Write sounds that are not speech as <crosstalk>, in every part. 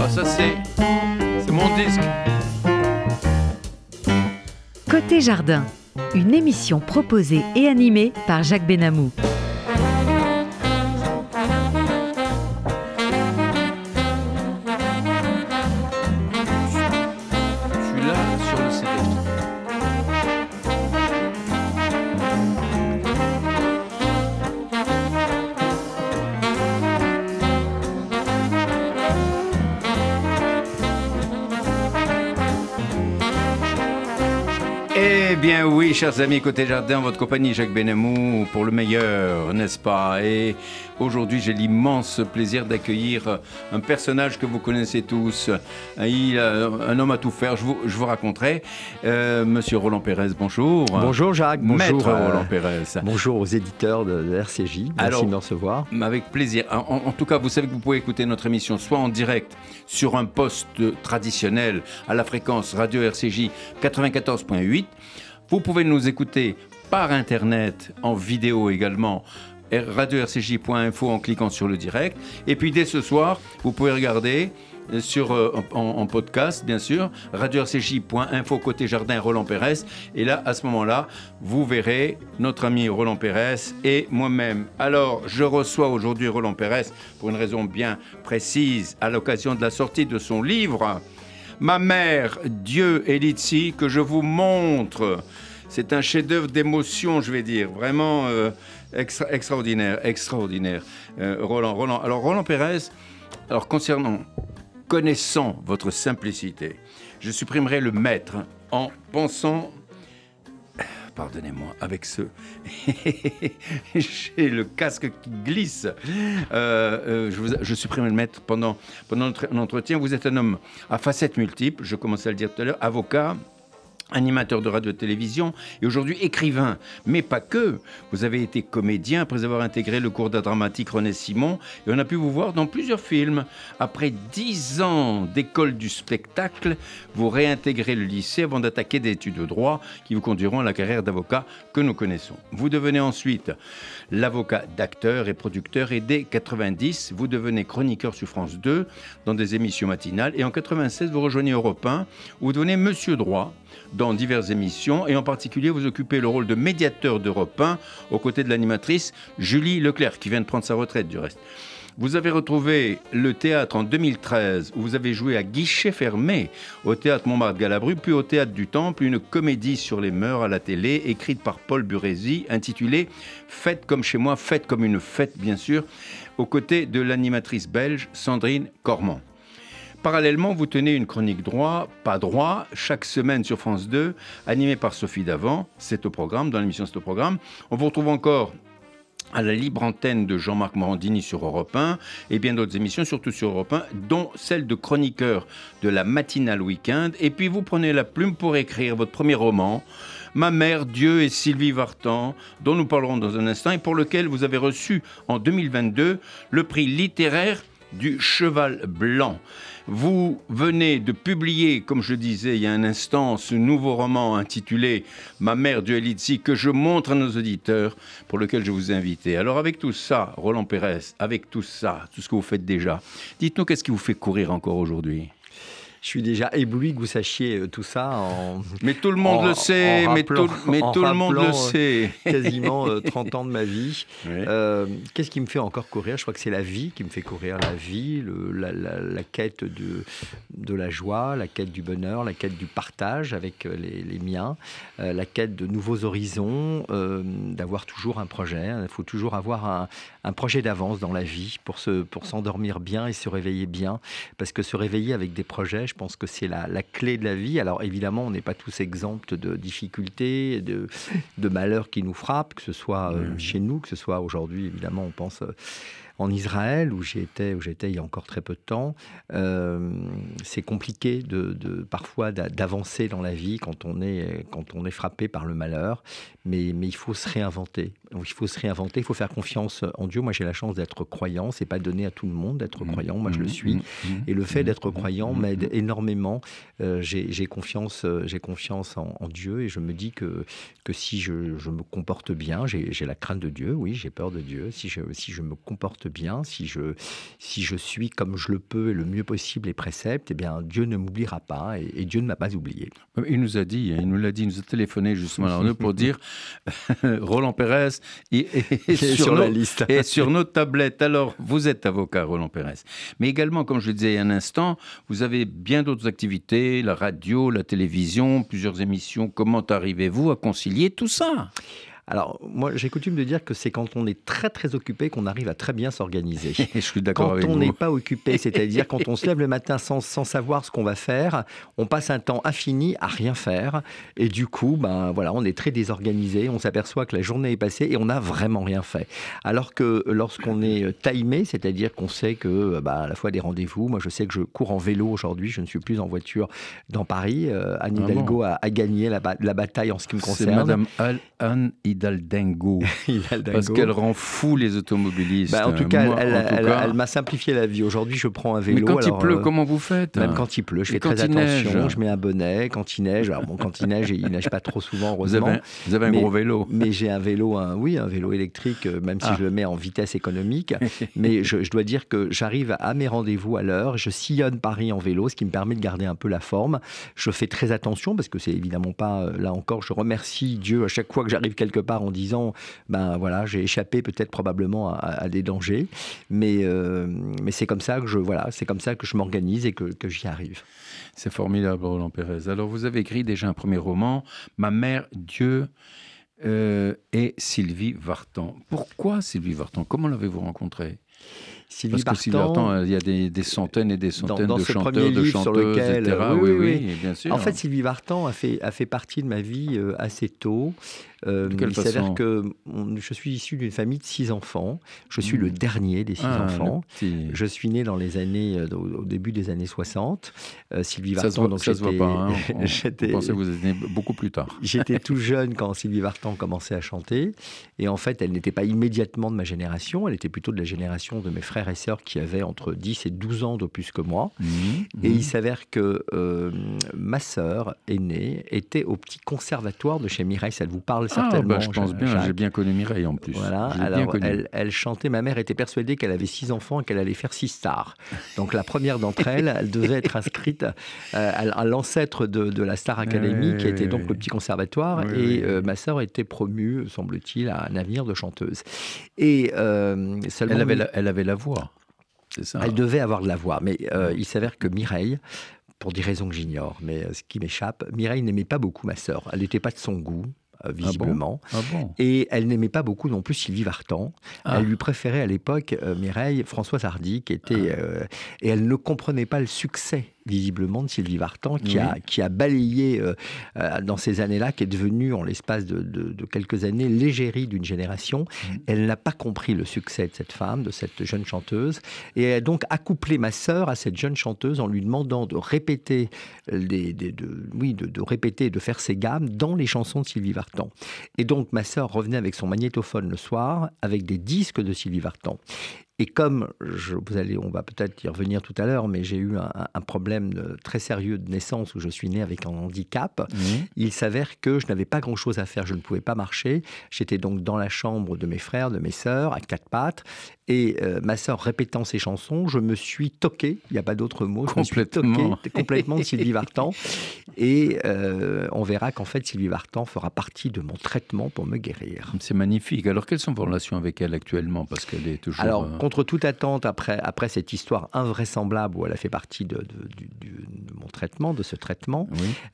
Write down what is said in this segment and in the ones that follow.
Ah, ça c'est. C'est mon disque. Côté Jardin, une émission proposée et animée par Jacques Benamou. Chers amis, côté jardin, votre compagnie Jacques Benamou pour le meilleur, n'est-ce pas? Et aujourd'hui, j'ai l'immense plaisir d'accueillir un personnage que vous connaissez tous. Il un homme à tout faire, je vous, je vous raconterai. Euh, Monsieur Roland Pérez, bonjour. Bonjour Jacques, bonjour, euh, Roland Pérez. bonjour aux éditeurs de, de RCJ, merci Alors- de me recevoir. Avec plaisir. En tout cas, vous savez que vous pouvez écouter notre émission soit en direct sur un poste traditionnel à la fréquence radio RCJ 94.8. Vous pouvez nous écouter par Internet, en vidéo également, radio-rcj.info en cliquant sur le direct. Et puis dès ce soir, vous pouvez regarder euh, sur, euh, en, en podcast, bien sûr, radio-rcj.info côté jardin Roland Pérez. Et là, à ce moment-là, vous verrez notre ami Roland Pérez et moi-même. Alors, je reçois aujourd'hui Roland Pérez pour une raison bien précise, à l'occasion de la sortie de son livre. Ma mère, Dieu et Litsi, que je vous montre. C'est un chef-d'œuvre d'émotion, je vais dire, vraiment euh, extra- extraordinaire, extraordinaire. Euh, Roland, Roland. Alors Roland Pérez, alors concernant, connaissant votre simplicité, je supprimerai le maître en pensant pardonnez-moi, avec ce... <laughs> J'ai le casque qui glisse. Euh, euh, je, vous- le maître pendant, pendant entretien. Vous êtes un homme à facettes multiples, je commençais à le dire tout à l'heure, avocat, animateur de radio-télévision et aujourd'hui écrivain. Mais pas que. Vous avez été comédien après avoir intégré le cours d'art dramatique René Simon et on a pu vous voir dans plusieurs films. Après dix ans d'école du spectacle, vous réintégrez le lycée avant d'attaquer des études de droit qui vous conduiront à la carrière d'avocat que nous connaissons. Vous devenez ensuite l'avocat d'acteur et producteur et dès 90, vous devenez chroniqueur sur France 2 dans des émissions matinales et en 96, vous rejoignez Europe 1 où vous devenez Monsieur Droit dans diverses émissions et en particulier vous occupez le rôle de médiateur d'Europe 1 aux côtés de l'animatrice Julie Leclerc qui vient de prendre sa retraite du reste. Vous avez retrouvé le théâtre en 2013 où vous avez joué à guichet fermé au théâtre Montmartre-Galabru puis au théâtre du Temple une comédie sur les mœurs à la télé écrite par Paul Burési intitulée Faites comme chez moi, faites comme une fête bien sûr aux côtés de l'animatrice belge Sandrine Cormand. Parallèlement, vous tenez une chronique droit, pas droit, chaque semaine sur France 2, animée par Sophie Davant. C'est au programme, dans l'émission C'est au programme. On vous retrouve encore à la libre antenne de Jean-Marc Morandini sur Europe 1 et bien d'autres émissions, surtout sur Europe 1, dont celle de chroniqueur de la matinale week-end. Et puis vous prenez la plume pour écrire votre premier roman, Ma mère, Dieu et Sylvie Vartan, dont nous parlerons dans un instant et pour lequel vous avez reçu en 2022 le prix littéraire du Cheval Blanc. Vous venez de publier, comme je disais il y a un instant, ce nouveau roman intitulé Ma mère Dieu Elitsi que je montre à nos auditeurs, pour lequel je vous ai invité. Alors avec tout ça, Roland Pérez, avec tout ça, tout ce que vous faites déjà, dites-nous qu'est-ce qui vous fait courir encore aujourd'hui? Je suis déjà ébloui que vous sachiez euh, tout ça en <laughs> Mais tout le monde En- le sait, mais, tout, mais en tout le monde le euh, sait. <laughs> quasiment euh, 30 ans de ma vie. Oui. Euh, Qu'est-ce qui me fait encore courir? Je crois que c'est la vie qui me fait courir. La vie, le- la, la- la quête de, de la joie, la quête du bonheur, la quête du partage avec euh, les, les miens, euh, la quête de nouveaux horizons, euh, d'avoir toujours un projet. Il faut toujours avoir un, un projet d'avance dans la vie pour se pour s'endormir bien et se réveiller bien. Parce que se réveiller avec des projets, je pense que c'est la, la clé de la vie. Alors évidemment, on n'est pas tous exempts de difficultés, de, de malheurs qui nous frappent, que ce soit euh, Mhm. chez nous, que ce soit aujourd'hui, évidemment, on pense euh, en Israël, où j'étais, où j'étais il y a encore très peu de temps. Euh, c'est compliqué de, de- parfois d'a- d'avancer dans la vie quand on est, quand on est frappé par le malheur, mais, mais il faut se réinventer. Donc, il faut se réinventer, il faut faire confiance en Dieu. Moi, j'ai la chance d'être croyant. C'est pas donné à tout le monde d'être croyant. Moi, je le suis. Et le fait d'être croyant m'aide énormément. Euh, j'ai confiance, j'ai confiance en, en Dieu et je me dis que, que si je, je me comporte bien, j'ai j'ai la crainte de Dieu, oui, j'ai peur de Dieu. Si je, si je me comporte porte bien, si je, si je suis comme je le peux et le mieux possible les préceptes, eh bien Dieu ne m'oubliera pas et, Dieu ne m'a pas oublié. Il nous a dit, il nous l'a dit, il nous a téléphoné justement <laughs> nous pour dire <laughs> Roland Pérez est, <laughs> sur, la liste. et sur nos tablettes. Alors, vous êtes avocat, Roland Pérez. Mais également, comme je le disais il y a un instant, vous avez bien d'autres activités, la radio, la télévision, plusieurs émissions. Comment arrivez-vous à concilier tout ça? Alors, moi, j'ai coutume de dire que c'est quand on est très, très occupé qu'on arrive à très bien s'organiser. <laughs> Je suis d'accord avec vous. Quand on n'est pas occupé, c'est-à-dire quand on se lève le matin sans, sans savoir ce qu'on va faire, on passe un temps infini à rien faire. Et du coup, ben, voilà, on est très désorganisé. On s'aperçoit que la journée est passée et on n'a vraiment rien fait. Alors que lorsqu'on est euh, timé, c'est-à-dire qu'on sait que, ben, à la fois des rendez-vous, moi, je sais que je cours en vélo aujourd'hui, je ne suis plus en voiture dans Paris. Euh, Anne ah Hidalgo a, gagné la, la, bataille en ce qui me concerne. C'est Madame Anne Hidalgo. <laughs> Parce qu'elle rend fou les automobilistes. Bah, en tout cas, elle, m'a simplifié la vie. Aujourd'hui, je prends un vélo. Mais quand il pleut, euh, comment vous faites? Même quand il pleut, je fais très attention. Je mets un bonnet. Quand il neige, alors bon, quand il neige, il neige pas trop souvent, heureusement. Vous avez, un gros vélo. Mais j'ai un vélo, un, oui, un vélo électrique, euh, même si ah. je le mets en vitesse économique. <laughs> mais je, dois dire que j'arrive à mes rendez-vous à l'heure. Je sillonne Paris en vélo, ce qui me permet de garder un peu la forme. Je fais très attention parce que c'est évidemment pas, euh, là encore, je remercie Dieu à chaque fois que j'arrive quelque part en disant, ben voilà, j'ai échappé peut-être probablement à, des dangers, mais, euh, mais c'est comme ça que je, voilà, c'est comme ça que je m'organise et que, que j'y arrive. C'est formidable, Roland Pérez. Alors, vous avez écrit déjà un premier roman, Ma mère, Dieu euh, et Sylvie Vartan. Pourquoi Sylvie Vartan? Comment l'avez-vous rencontrée? Sylvie Parce que Sylvie Vartan, il y a des, centaines et des centaines de chanteurs, de chanteuses, etc. Oui oui, bien sûr. En fait, Sylvie Vartan a fait, a fait partie de ma vie euh, assez tôt. Euh, il s'avère que je suis issu d'une famille de six enfants. Je suis le hmm. dernier des six ah, enfants. Je suis né dans les années, euh, au début des années 60. Euh, Sylvie Vartan, donc ça se voit pas. Hein. <laughs> On, pensait que vous êtes né beaucoup plus tard. <laughs> j'étais tout jeune quand Sylvie Vartan commençait à chanter. Et en fait, elle n'était pas immédiatement de ma génération. Elle était plutôt de la génération de mes frères et sœurs qui avaient entre 10 et 12 ans de plus que moi. Mmh, et mmh. il s'avère que ma sœur aînée était au petit conservatoire de chez Mireille. Ça vous parle ah, bah, je pense bien, j'ai bien connu Mireille en plus. Voilà, alors elle, chantait, ma mère était persuadée qu'elle avait six enfants et qu'elle allait faire six stars. Donc la première d'entre elles, elle devait être inscrite euh, à, l'ancêtre de, la Star Academy, qui était donc le petit conservatoire, et euh, ma sœur était promue, semble-t-il, à un avenir de chanteuse. Et euh, elle, avait la, elle avait la voix. Ça? Elle devait avoir de la voix, mais il s'avère que Mireille, pour des raisons que j'ignore, mais ce qui m'échappe, Mireille n'aimait pas beaucoup ma sœur. Elle n'était pas de son goût. Ah visiblement. Ah et elle n'aimait pas beaucoup non plus Sylvie Vartan. Ah. Elle lui préférait à l'époque euh, Mireille Françoise Hardy, qui était. Euh, et elle ne comprenait pas le succès visiblement de Sylvie Vartan, qui, a, qui a balayé euh, euh, dans ces années-là, qui est devenue en l'espace de, de, quelques années l'égérie d'une génération. Mm. Elle n'a pas compris le succès de cette femme, de cette jeune chanteuse, et elle a donc accouplé ma sœur à cette jeune chanteuse en lui demandant de répéter, les, de, oui, de, de répéter, de faire ses gammes dans les chansons de Sylvie Vartan. Et donc ma sœur revenait avec son magnétophone le soir, avec des disques de Sylvie Vartan. Et comme je, vous allez, on va peut-être y revenir tout à l'heure, mais j'ai eu un, problème très sérieux de naissance où je suis né avec un handicap, mmh. il s'avère que je n'avais pas grand-chose à faire, je ne pouvais pas marcher. J'étais donc dans la chambre de mes frères, de mes sœurs, à quatre pattes, et euh, ma sœur répétant ses chansons, je me suis toqué, il n'y a pas d'autre mot, je me suis toqué complètement de Sylvie Vartan. <laughs> Et euh, on verra qu'en fait, Sylvie Vartan fera partie de mon traitement pour me guérir. C'est magnifique. Alors, quelles sont vos relations avec elle actuellement? Parce qu'elle est toujours. Alors, euh, contre toute attente, après, après cette histoire invraisemblable où elle a fait partie de, mon traitement, de ce traitement,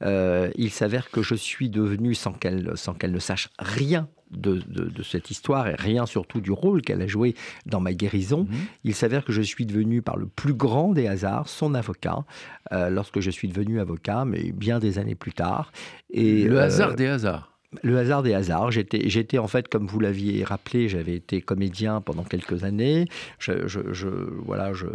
il s'avère que je suis devenu, sans qu'elle qu'elle ne sache rien de, cette histoire et rien surtout du rôle qu'elle a joué dans ma guérison, mhm. il s'avère que je suis devenu par le plus grand des hasards son avocat euh, lorsque je suis devenu avocat, mais bien des années plus tard. Et, le hasard euh, des hasards. Le hasard des hasards. J'étais, j'étais en fait, comme vous l'aviez rappelé, j'avais été comédien pendant quelques années. Je, voilà, je,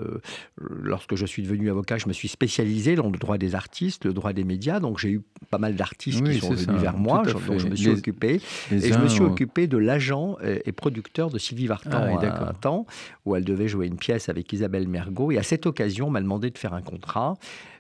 lorsque je suis devenu avocat, je me suis spécialisé dans le droit des artistes, le droit des médias. Donc j'ai eu pas mal d'artistes qui sont venus vers moi, dont je me suis occupé. Et je me suis occupé de l'agent et producteur de Sylvie Vartan ah à un temps, où elle devait jouer une pièce avec Isabelle Mergot. Et à cette occasion, on m'a demandé de faire un contrat.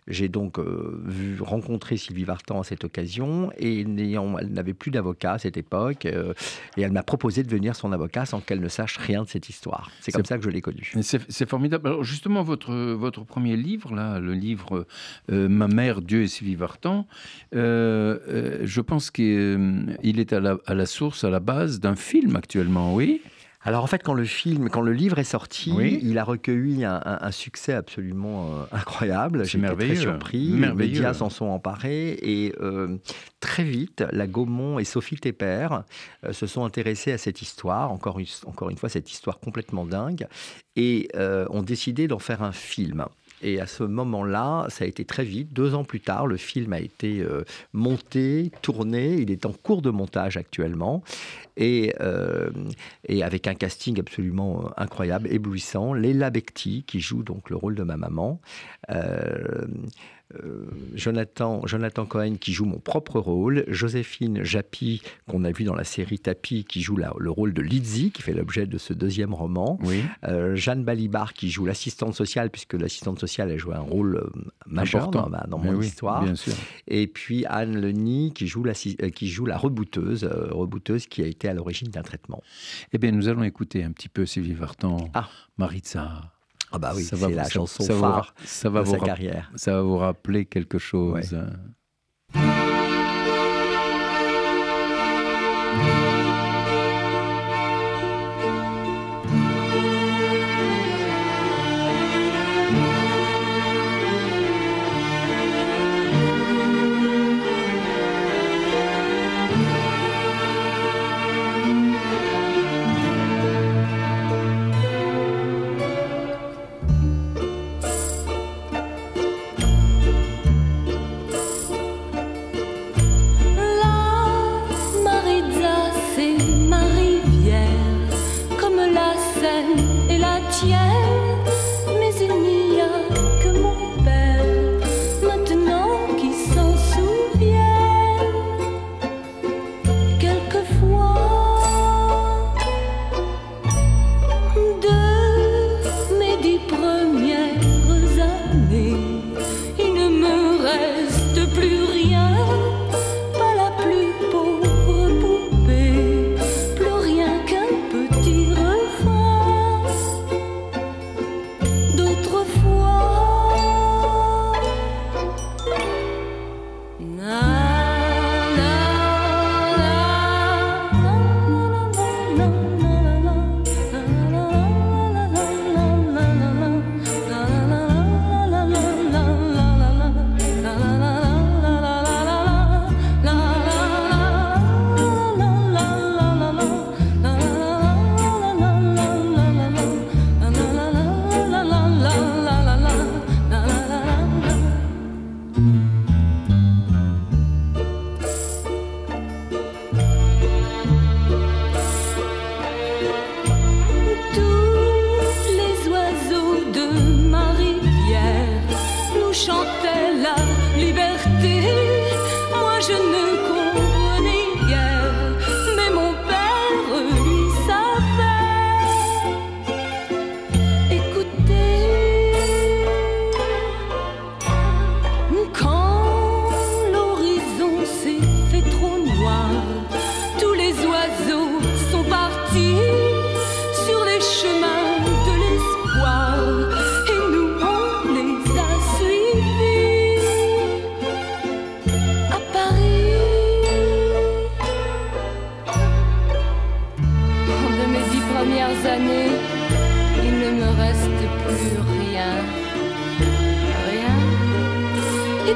J'ai donc vu rencontrer Sylvie Vartan à cette occasion et n'ayant, elle n'avait plus d'avocat à cette époque et elle m'a proposé de devenir son avocat sans qu'elle ne sache rien de cette histoire. C'est comme ça que je l'ai connue. C'est formidable. Alors justement, votre, votre premier livre, là, le livre Ma mère, Dieu et Sylvie Vartan, je pense qu'il est à la, à la source, à la base d'un film actuellement, oui alors en fait, quand le film, quand le livre est sorti, il a recueilli un, succès absolument euh, incroyable. J'ai été très surpris. Les médias s'en sont emparés et euh, très vite, la Gaumont et Sophie Tepper euh, se sont intéressés à cette histoire. Encore une, encore une fois, cette histoire complètement dingue et ont décidé d'en faire un film. Et à ce moment-là, ça a été très vite. Deux ans plus tard, le film a été euh, monté, tourné. Il est en cours de montage actuellement. Et, euh, avec un casting absolument euh, incroyable, éblouissant. Léla Becti, qui joue donc le rôle de ma maman. Jonathan, Jonathan Cohen qui joue mon propre rôle, Joséphine Japy qu'on a vu dans la série Tapi qui joue le rôle de Lizzie qui fait l'objet de ce deuxième roman, euh, Jeanne Balibar qui joue l'assistante sociale puisque l'assistante sociale a joué un rôle euh, majeur dans, mon histoire, et puis Anne Leny qui joue la, qui joue la rebouteuse, rebouteuse qui a été à l'origine d'un traitement. Eh bien nous allons écouter un petit peu Sylvie Vartan, ah. Maritza. Ah bah oui, c'est la chanson phare ça va de sa carrière. Ça va vous rappeler quelque chose. aïe, della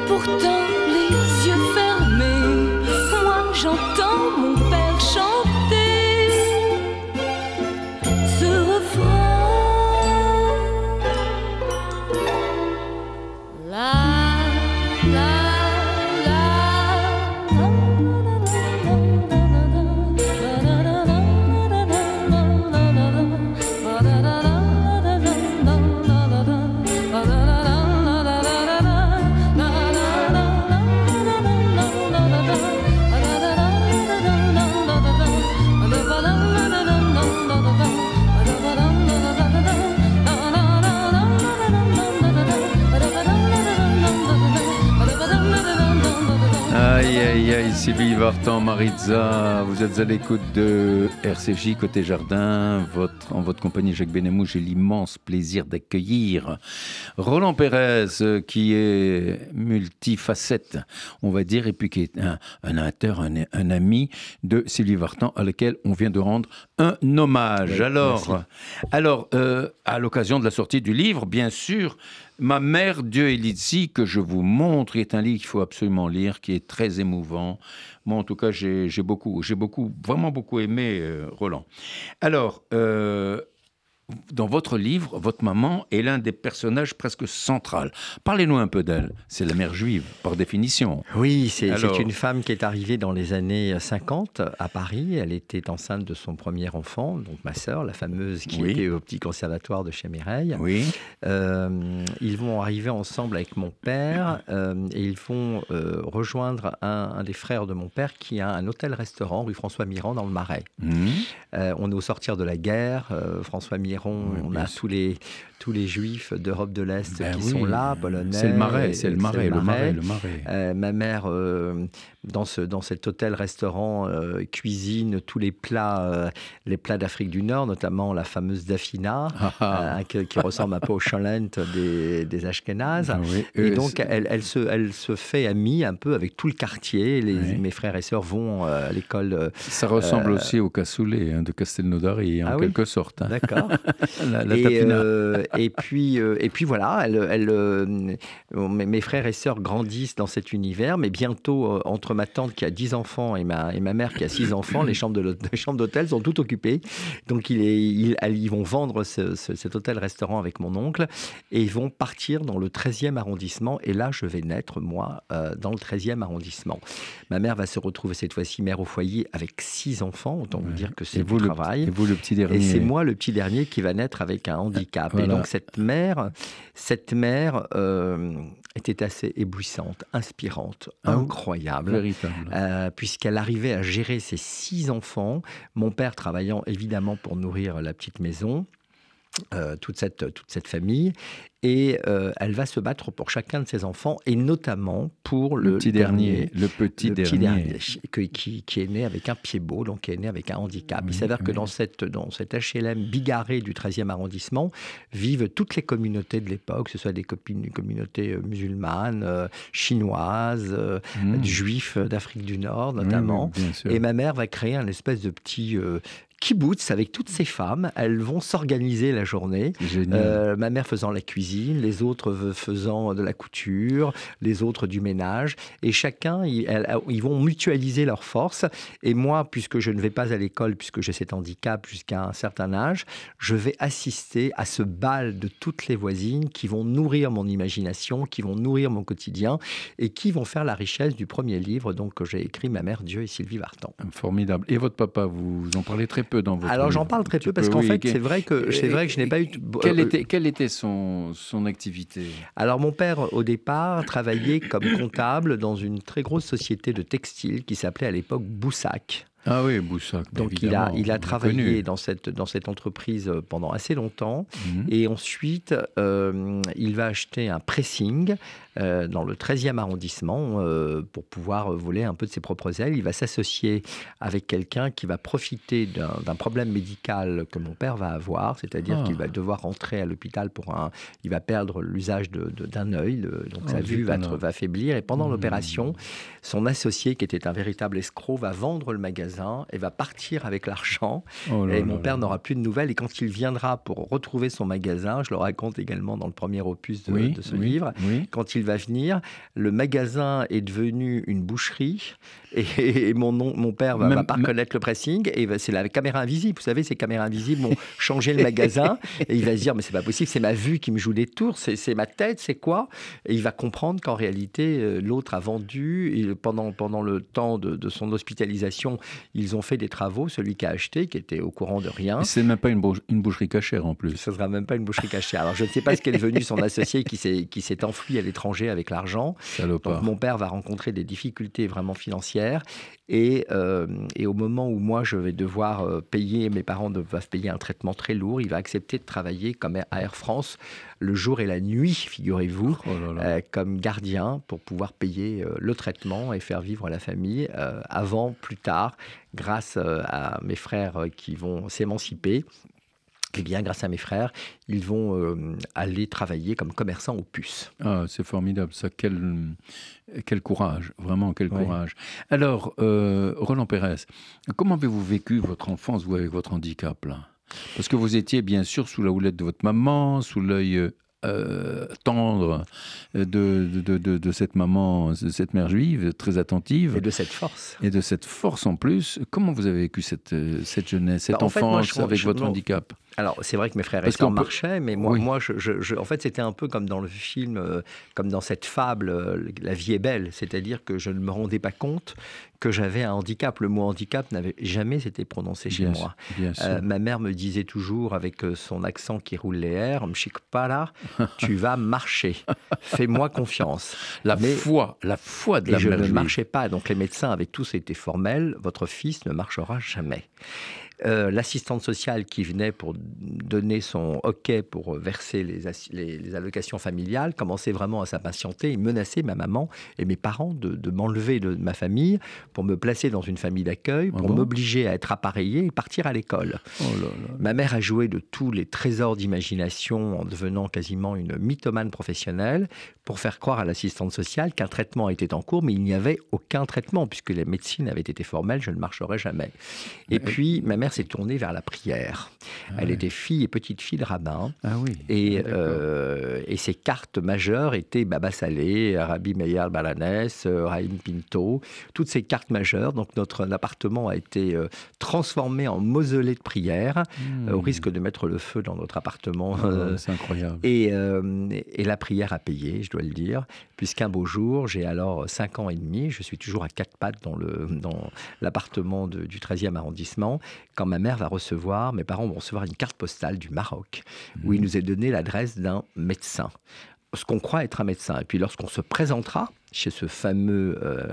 pourtant les yeux fermés, moi j'entends Sylvie Vartan, Maritza, vous êtes à l'écoute de RCJ Côté Jardin, votre, en votre compagnie Jacques Benamou, j'ai l'immense plaisir d'accueillir Roland Pérez, qui est multifacette, on va dire, et puis qui est un, un acteur, un, un, ami de Sylvie Vartan, à lequel on vient de rendre un hommage. alors, alors euh, à l'occasion de la sortie du livre, bien sûr, Ma mère, Dieu et Lizzie, que je vous montre, est un livre qu'il faut absolument lire, qui est très émouvant. Moi, en tout cas, j'ai beaucoup, j'ai beaucoup, vraiment beaucoup aimé euh, Roland. Alors, euh, dans votre livre, votre maman est l'un des personnages presque centraux. Parlez-nous un peu d'elle. C'est la mère juive, par définition. Oui, c'est une femme qui est arrivée dans les années 50 à Paris. Elle était enceinte de son premier enfant, donc ma sœur, la fameuse qui était au petit conservatoire de chez Mireille. Oui. Euh, ils vont arriver ensemble avec mon père euh, et ils vont euh, rejoindre un, des frères de mon père qui a un hôtel-restaurant rue François Mirand dans le Marais. Mmh. on est au sortir de la guerre. François Mirand on a tous les, tous les juifs d'Europe de l'Est ben qui sont là, polonais. C'est le marais, c'est le marais, le marais. Le marais, euh, ma mère, euh, dans, ce, dans cet hôtel-restaurant, euh, cuisine tous les plats, les plats d'Afrique du Nord, notamment la fameuse dafina, ah, ah. qui, ressemble un peu au cholent des, des Ashkénazes. Ah et donc, elle, elle, se, elle se fait amie un peu avec tout le quartier. Les, Mes frères et sœurs vont à l'école. Ça ressemble aussi au cassoulet hein, de Castelnaudary, en quelque sorte. Hein. D'accord. <laughs> la, la et puis, euh, et puis voilà, elle, elle, euh, mes frères et sœurs grandissent dans cet univers, mais bientôt, euh, entre ma tante qui a 10 enfants et ma, et ma mère qui a 6 enfants, les chambres d'hôtel sont toutes occupées. Donc, il est, ils vont vendre cet hôtel-restaurant avec mon oncle et ils vont partir dans le 13e arrondissement. Et là, je vais naître, moi, dans le 13e arrondissement. Ma mère va se retrouver cette fois-ci mère au foyer avec 6 enfants, autant vous dire que c'est du travail. et vous, le petit dernier. Et c'est moi, le petit dernier, qui va naître avec un handicap. Et donc, cette mère, cette mère euh, était assez éblouissante, inspirante, ah incroyable, euh, puisqu'elle arrivait à gérer ses six enfants, mon père travaillant évidemment pour nourrir la petite maison. Euh, toute, cette, toute cette famille et euh, elle va se battre pour chacun de ses enfants et notamment pour le, petit dernier, le petit dernier, qui, qui, est né avec un pied beau, donc qui est né avec un handicap. Il s'avère que dans cette dans cet HLM bigarré du 13e arrondissement vivent toutes les communautés de l'époque, que ce soit des communautés euh, musulmanes, euh, chinoises, mmh. juifs d'Afrique du Nord notamment. et ma mère va créer un espèce de petit kibbutz avec toutes ces femmes. Elles vont s'organiser la journée. ma mère faisant la cuisine les autres faisant de la couture, les autres du ménage. Et chacun, ils, vont mutualiser leurs forces. Et moi, puisque je ne vais pas à l'école, puisque j'ai cet handicap jusqu'à un certain âge, je vais assister à ce bal de toutes les voisines qui vont nourrir mon imagination, qui vont nourrir mon quotidien et qui vont faire la richesse du premier livre donc, que j'ai écrit, Ma mère, Dieu et Sylvie Vartan. Formidable. Et votre papa, vous en parlez très peu dans votre Alors j'en parle très peu parce qu'en fait, c'est vrai que, c'est vrai que je n'ai pas eu... Quel était, quel était son, son activité? Alors mon père, au départ, travaillait comme comptable dans une très grosse société de textile qui s'appelait à l'époque Boussac. Ah oui, Boussac. Donc il a, il a travaillé dans cette, dans cette entreprise pendant assez longtemps. Mhm. Et ensuite, euh, il va acheter un pressing euh, dans le 13e arrondissement euh, pour pouvoir voler un peu de ses propres ailes. Il va s'associer avec quelqu'un qui va profiter d'un problème médical que mon père va avoir, c'est-à-dire qu'il ah. va devoir rentrer à l'hôpital pour un... Il va perdre l'usage d'un de, œil, donc oh, sa vue va, va faiblir. Et pendant mmh. l'opération, son associé, qui était un véritable escroc, va vendre le magasin et va partir avec l'argent. Oh et mon père n'aura plus de nouvelles. Et quand il viendra pour retrouver son magasin, je le raconte également dans le premier opus de, ce livre, quand il va venir. Le magasin est devenu une boucherie et, mon, mon père va, va pas reconnaître le pressing et c'est la caméra invisible. Vous savez, ces caméras invisibles vont changer le magasin et il va se dire mais c'est pas possible, c'est ma vue qui me joue des tours, c'est ma tête, c'est quoi? Et il va comprendre qu'en réalité euh, l'autre a vendu et pendant pendant le temps de, son hospitalisation, Ils ont fait des travaux, celui qui a acheté, qui était au courant de rien. C'est même pas une, une, boucherie cachère en plus. Ce sera même pas une boucherie cachère. Alors je ne sais pas ce qu'est devenu son associé qui s'est enfui à l'étranger avec l'argent. Donc mon père va rencontrer des difficultés vraiment financières et, euh, et, au moment où moi je vais devoir euh, payer, mes parents doivent payer un traitement très lourd, il va accepter de travailler comme à Air France le jour et la nuit, figurez-vous, oh euh, comme gardien pour pouvoir payer le traitement et faire vivre la famille avant, plus tard, grâce à mes frères qui vont s'émanciper eh bien, grâce à mes frères, ils vont euh, aller travailler comme commerçants aux puces. Ah, c'est formidable, ça. Quel, quel courage, vraiment, quel courage. Alors, euh, Roland Pérez, comment avez-vous vécu votre enfance, vous, avec votre handicap, là? Parce que vous étiez, bien sûr, sous la houlette de votre maman, sous l'œil euh, euh, tendre de, de, de, cette maman, de cette mère juive, très attentive. Et de cette force. Et de cette force en plus. Comment vous avez vécu cette, cette jeunesse, cette bah, enfance avec votre handicap? Alors, c'est vrai que mes frères et sœurs marchaient, mais moi, moi je, en fait, c'était un peu comme dans le film, euh, comme dans cette fable, euh, La vie est belle. C'est-à-dire que je ne me rendais pas compte que j'avais un handicap. Le mot handicap n'avait jamais été prononcé chez moi. Euh, ma mère me disait toujours, avec son accent qui roule les airs, pas là, <laughs> tu vas marcher. Fais-moi confiance. La foi, la foi de la et je ne marchais pas. Donc les médecins avaient tous été formels. Votre fils ne marchera jamais. Euh, l'assistante sociale qui venait pour donner son OK pour verser les, les, allocations familiales commençait vraiment à s'impatienter et menacer ma maman et mes parents de, m'enlever de ma famille pour me placer dans une famille d'accueil, pour ah m'obliger à être appareillé et partir à l'école. Oh ma mère a joué de tous les trésors d'imagination en devenant quasiment une mythomane professionnelle pour faire croire à l'assistante sociale qu'un traitement était en cours, mais il n'y avait aucun traitement puisque la médecine avait été formelle, je ne marcherais jamais. Et puis ma mère s'est tournée vers la prière. Ah Elle était fille et petite fille de rabbin. Ah oui. Et, ah, euh, et ses cartes majeures étaient Baba Salé, Rabbi Meir Balanès, euh, Raïm Pinto, toutes ces cartes majeures. Donc notre appartement a été euh, transformé en mausolée de prière, hmm. au risque de mettre le feu dans notre appartement. Ah, c'est incroyable. Et, et, la prière a payé, je dois le dire, puisqu'un beau jour, j'ai alors 5 ans et demi, je suis toujours à quatre pattes dans l'appartement dans du 13e arrondissement, quand ma mère va recevoir, mes parents vont recevoir une carte postale du Maroc, où il mhm. nous est donné l'adresse d'un médecin ce qu'on croit être un médecin. Et puis lorsqu'on se présentera chez ce fameux, euh,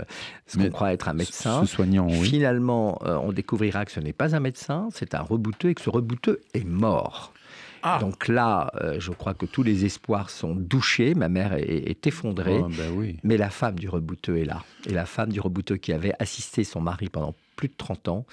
ce qu'on croit être un médecin, soignant, finalement, euh, on découvrira que ce n'est pas un médecin, c'est un rebouteux et que ce rebouteux est mort. Ah. Donc là, euh, je crois que tous les espoirs sont douchés. Ma mère est, effondrée. Oh, ben oui. Mais la femme du rebouteux est là. Et la femme du rebouteux qui avait assisté son mari pendant plus de 30 ans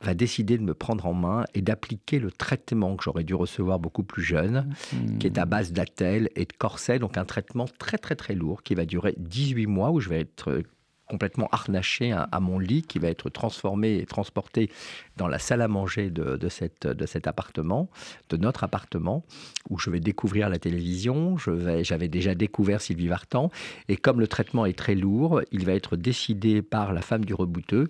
va décider de me prendre en main et d'appliquer le traitement que j'aurais dû recevoir beaucoup plus jeune, qui est à base d'attel et de corset, donc un traitement très très très lourd qui va durer 18 mois où je vais être complètement harnaché à, mon lit qui va être transformé et transporté dans la salle à manger de, cette, de cet appartement, de notre appartement, où je vais découvrir la télévision. J'avais déjà découvert Sylvie Vartan. Et comme le traitement est très lourd, il va être décidé par la femme du rebouteux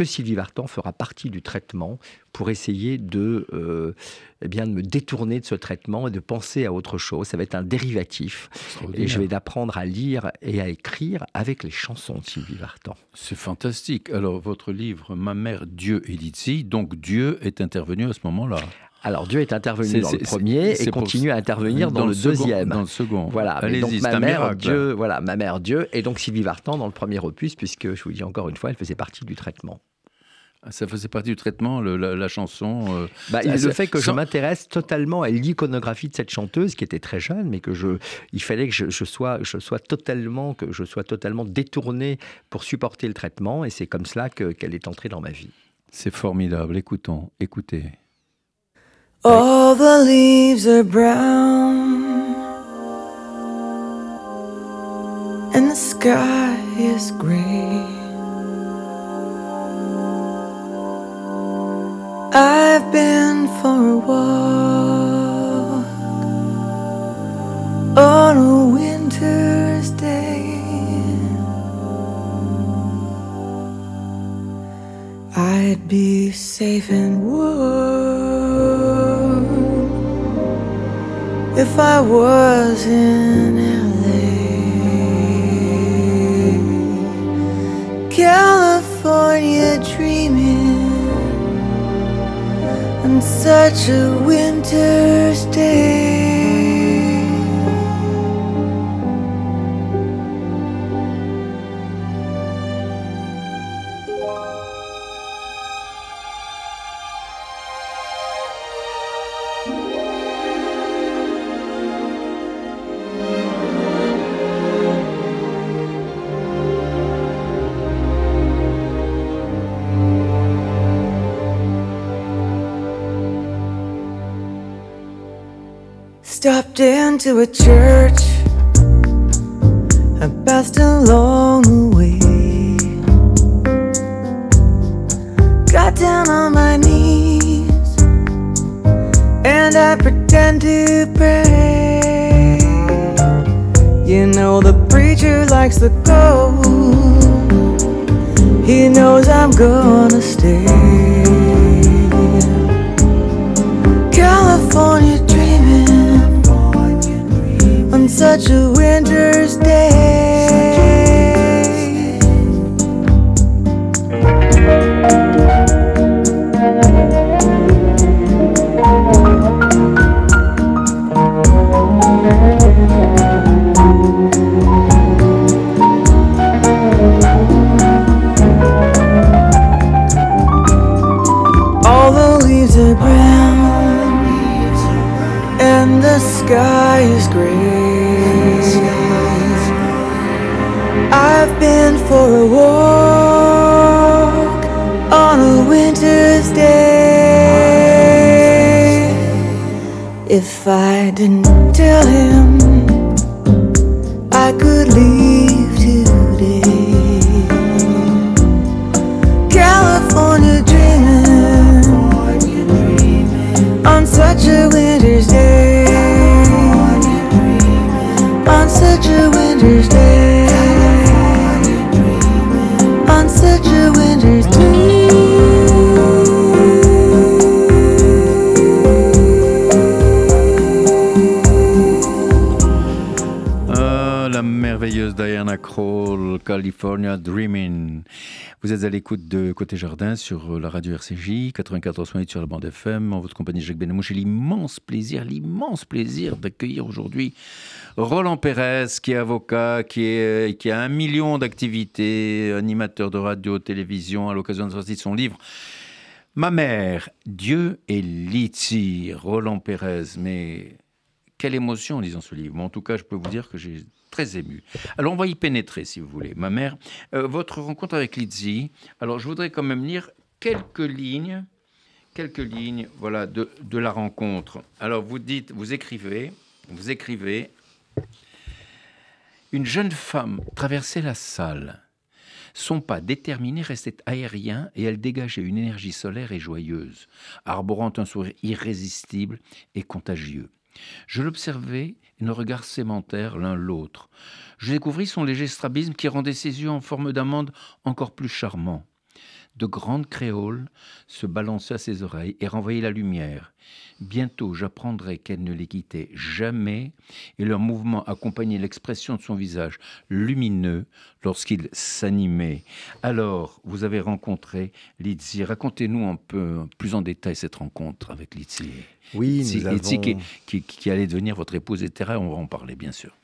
que Sylvie Vartan fera partie du traitement pour essayer de, euh, eh bien, de me détourner de ce traitement et de penser à autre chose. Ça va être un dérivatif. Et je vais apprendre à lire et à écrire avec les chansons de Sylvie Vartan. C'est fantastique. Alors, votre livre, Ma mère, Dieu et Lizzie, donc Dieu est intervenu à ce moment-là alors Dieu est intervenu dans le premier et continue à intervenir dans, le, deuxième. Dans le second. Voilà. donc ma mère Dieu, voilà, ma mère Dieu et donc Sylvie Vartan dans le premier opus puisque je vous dis encore une fois, elle faisait partie du traitement. Ça faisait partie du traitement, la, chanson. Euh, bah, le fait que je m'intéresse totalement à l'iconographie de cette chanteuse qui était très jeune, mais que je, il fallait que je, sois, je sois totalement, que je sois totalement détourné pour supporter le traitement, et c'est comme cela qu'elle est entrée dans ma vie. C'est formidable. Écoutons, écoutez. All the leaves are brown and the sky is gray. I've been for a walk on a winter's day. I'd be safe and warm if I was in LA, California such a winter's day. Stopped into a church I passed along the way. Got down on my knees And I pretend to pray. You know the preacher likes the go He knows I'm gonna stay such a winter's day. If I didn't tell him. I could leave êtes à l'écoute de Côté Jardin sur la radio RCJ, 94.8 sur la bande FM, en votre compagnie Jacques Benamou. J'ai l'immense plaisir, l'immense plaisir d'accueillir aujourd'hui Roland Pérez, qui est avocat, qui, qui a un million d'activités, animateur de radio, télévision, à l'occasion de sortie de son livre. Ma mère, Dieu et Litsi, Roland Pérez, mais quelle émotion en lisant ce livre. En tout cas, je peux vous dire que j'ai très ému. Alors, on va y pénétrer, si vous voulez. Ma mère, euh, votre rencontre avec Lizzie. Alors, je voudrais quand même lire quelques lignes, quelques lignes, voilà, de, de la rencontre. Alors, vous dites, vous écrivez, vous écrivez. Une jeune femme traversait la salle. Son pas déterminé restait aérien et elle dégageait une énergie solaire et joyeuse, arborant un sourire irrésistible et contagieux. Je l'observais et nos regards sémentaires l'un l'autre. Je découvris son léger strabisme qui rendait ses yeux en forme d'amande encore plus charmants. De grandes créoles se balançaient à ses oreilles et renvoyaient la lumière. Bientôt, j'apprendrai qu'elle ne les quittait jamais et leur mouvement accompagnait l'expression de son visage lumineux lorsqu'il s'animait. Alors, vous avez rencontré Lizzie. Racontez-nous un peu plus en détail cette rencontre avec Lizzie. Oui, Lizzie, nous avons... Lizzie qui, qui- qui allait devenir votre épouse, etc. On va en parler, bien sûr.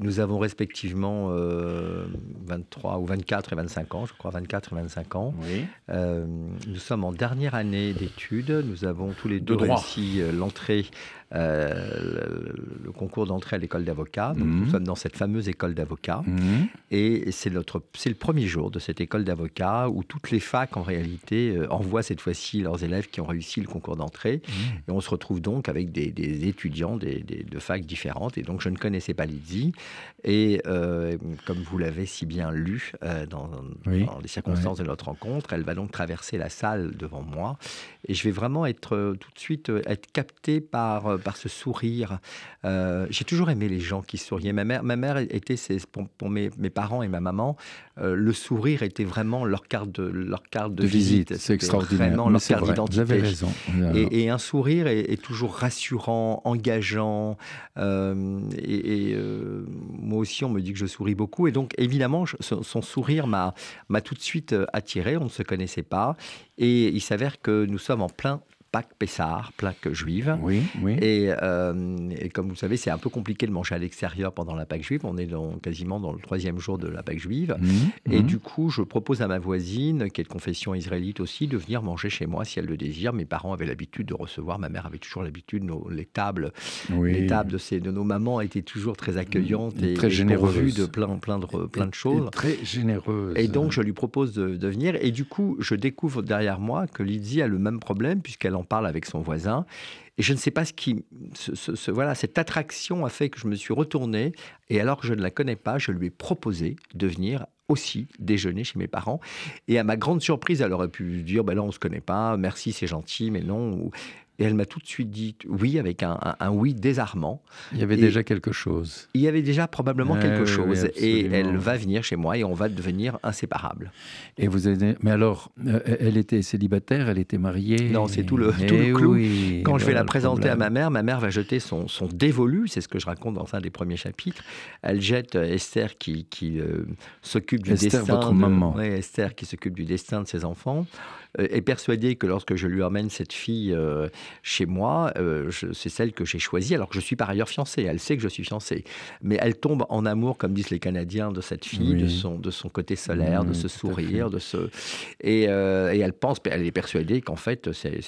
Nous avons respectivement euh, 23 ou 24 et 25 ans, je crois 24 et 25 ans. Oui. Euh, nous sommes en dernière année d'études. Nous avons tous les deux réussi euh, l'entrée, euh, le, concours d'entrée à l'école d'avocat. Donc, Mhm. Nous sommes dans cette fameuse école d'avocat. Mhm. Et c'est notre, c'est le premier jour de cette école d'avocat où toutes les facs, en réalité, euh, envoient cette fois-ci leurs élèves qui ont réussi le concours d'entrée. Et on se retrouve donc avec des, des étudiants des, des- de facs différentes. Et donc, je ne connaissais pas Lydie. Et euh, comme vous l'avez si bien lu dans, Oui. dans les circonstances de notre rencontre, elle va donc traverser la salle devant moi. Et je vais vraiment être tout de suite être capté par, par ce sourire. Euh, J'ai toujours aimé les gens qui souriaient. Ma mère, ma mère était, pour, pour mes, mes parents et ma maman, euh, le sourire était vraiment leur carte de, leur carte de, De visite, c'est extraordinaire. Vraiment leur carte vrai, d'identité. Vous avez raison. Et, et un sourire est, est toujours rassurant, engageant. euh, et et, moi aussi, on me dit que je souris beaucoup. Et donc, évidemment, je- son, son sourire m'a tout de suite attiré. On ne se connaissait pas. Et il s'avère que nous sommes en plein Pâques Pessard, Pâques juive. Oui, oui. Et, euh, et comme vous savez, c'est un peu compliqué de manger à l'extérieur pendant la Pâque juive. On est dans, quasiment dans le troisième jour de la Pâque juive. Mhm, Et mhm. du coup, je propose à ma voisine, qui est de confession israélite aussi, de venir manger chez moi si elle le désire. Mes parents avaient l'habitude de recevoir, ma mère avait toujours l'habitude, nos- les tables, Oui. les tables de, ces, de nos mamans étaient toujours très accueillantes et, Très et pourvues généreuses. de plein, plein, de, plein de Et- choses. et Très généreuse. Et donc, je lui propose de, de venir. Et du coup, je découvre derrière moi que Lydie a le même problème, puisqu'elle parle avec son voisin. Et je ne sais pas ce qui. ce- voilà, cette attraction a fait que je me suis retourné. Et alors que je ne la connais pas, je lui ai proposé de venir aussi déjeuner chez mes parents. Et à ma grande surprise, elle aurait pu dire ben là, on ne se connaît pas, merci, c'est gentil, mais non. Et elle m'a tout de suite dit oui, avec un, un- un oui désarmant. Il y avait et- déjà quelque chose. Il y avait déjà probablement Ouais, quelque oui, oui, chose. et elle va venir chez moi et on va devenir inséparables. Et vous avez... Mais alors, euh, elle était célibataire, elle était mariée Non, c'est tout le- Eh tout le clou. oui, Quand je vais la présenter à ma mère, ma mère va jeter son, son dévolu, c'est ce que je raconte dans un des premiers chapitres. Elle jette euh, Esther qui, qui euh, s'occupe du Esther, destin. votre de- maman. Ouais, Esther qui s'occupe du destin de ses enfants, est persuadée que lorsque je lui emmène cette fille euh, chez moi, euh, c'est celle que j'ai choisie, alors que je suis par ailleurs fiancé. Elle sait que je suis fiancé. Mais elle tombe en amour, comme disent les Canadiens, de cette fille, Oui. de, son, de son côté solaire, de Oui, ce sourire, de ce. Et, euh, et elle pense, elle est persuadée qu'en fait, c'est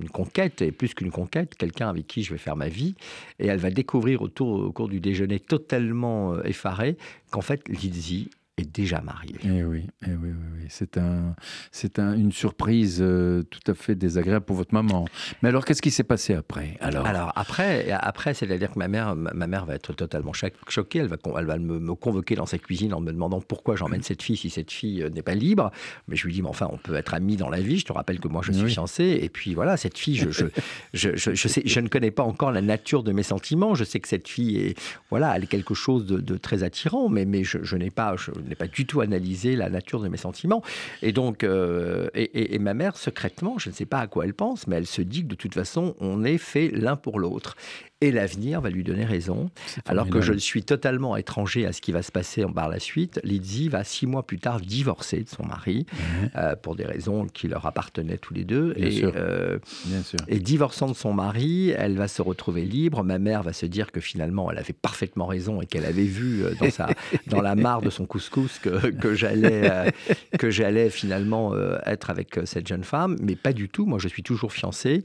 une conquête, et plus qu'une conquête, quelqu'un avec qui je vais faire ma vie. Et elle va découvrir autour, au cours du déjeuner, totalement euh, effarée, qu'en fait, Lizzie est déjà mariée. Eh oui, eh oui, oui, oui. c'est un, c'est un, une surprise euh, tout à fait désagréable pour votre maman. Mais alors, qu'est-ce qui s'est passé après alors, Alors après, après c'est-à-dire que ma mère, ma mère va être totalement cho- choquée. Elle va, elle va me, me convoquer dans sa cuisine en me demandant pourquoi j'emmène cette fille si cette fille euh, n'est pas libre. Mais je lui dis, mais enfin, on peut être amis dans la vie. Je te rappelle que moi, je suis Oui. fiancé. Et puis voilà, cette fille, je, je, <laughs> je, je, je sais, je ne connais pas encore la nature de mes sentiments. Je sais que cette fille est, voilà, elle est quelque chose de, de très attirant, mais, mais je, je n'ai pas, je n'ai pas du tout analysé la nature de mes sentiments. Et donc, euh, et, et- et ma mère, secrètement, je ne sais pas à quoi elle pense, mais elle se dit que de toute façon, on est fait l'un pour l'autre. Et l'avenir va lui donner raison. Alors que je suis totalement étranger à ce qui va se passer par la suite, Lydie va six mois plus tard divorcer de son mari euh, pour des raisons qui leur appartenaient tous les deux. Bien et, sûr. euh, bien sûr. et divorçant de son mari, elle va se retrouver libre. Ma mère va se dire que finalement, elle avait parfaitement raison et qu'elle avait vu euh, dans, sa, <laughs> dans la mare de son couscous que, que j'allais euh, que j'allais finalement être avec cette jeune femme. Mais pas du tout. Moi, je suis toujours fiancé.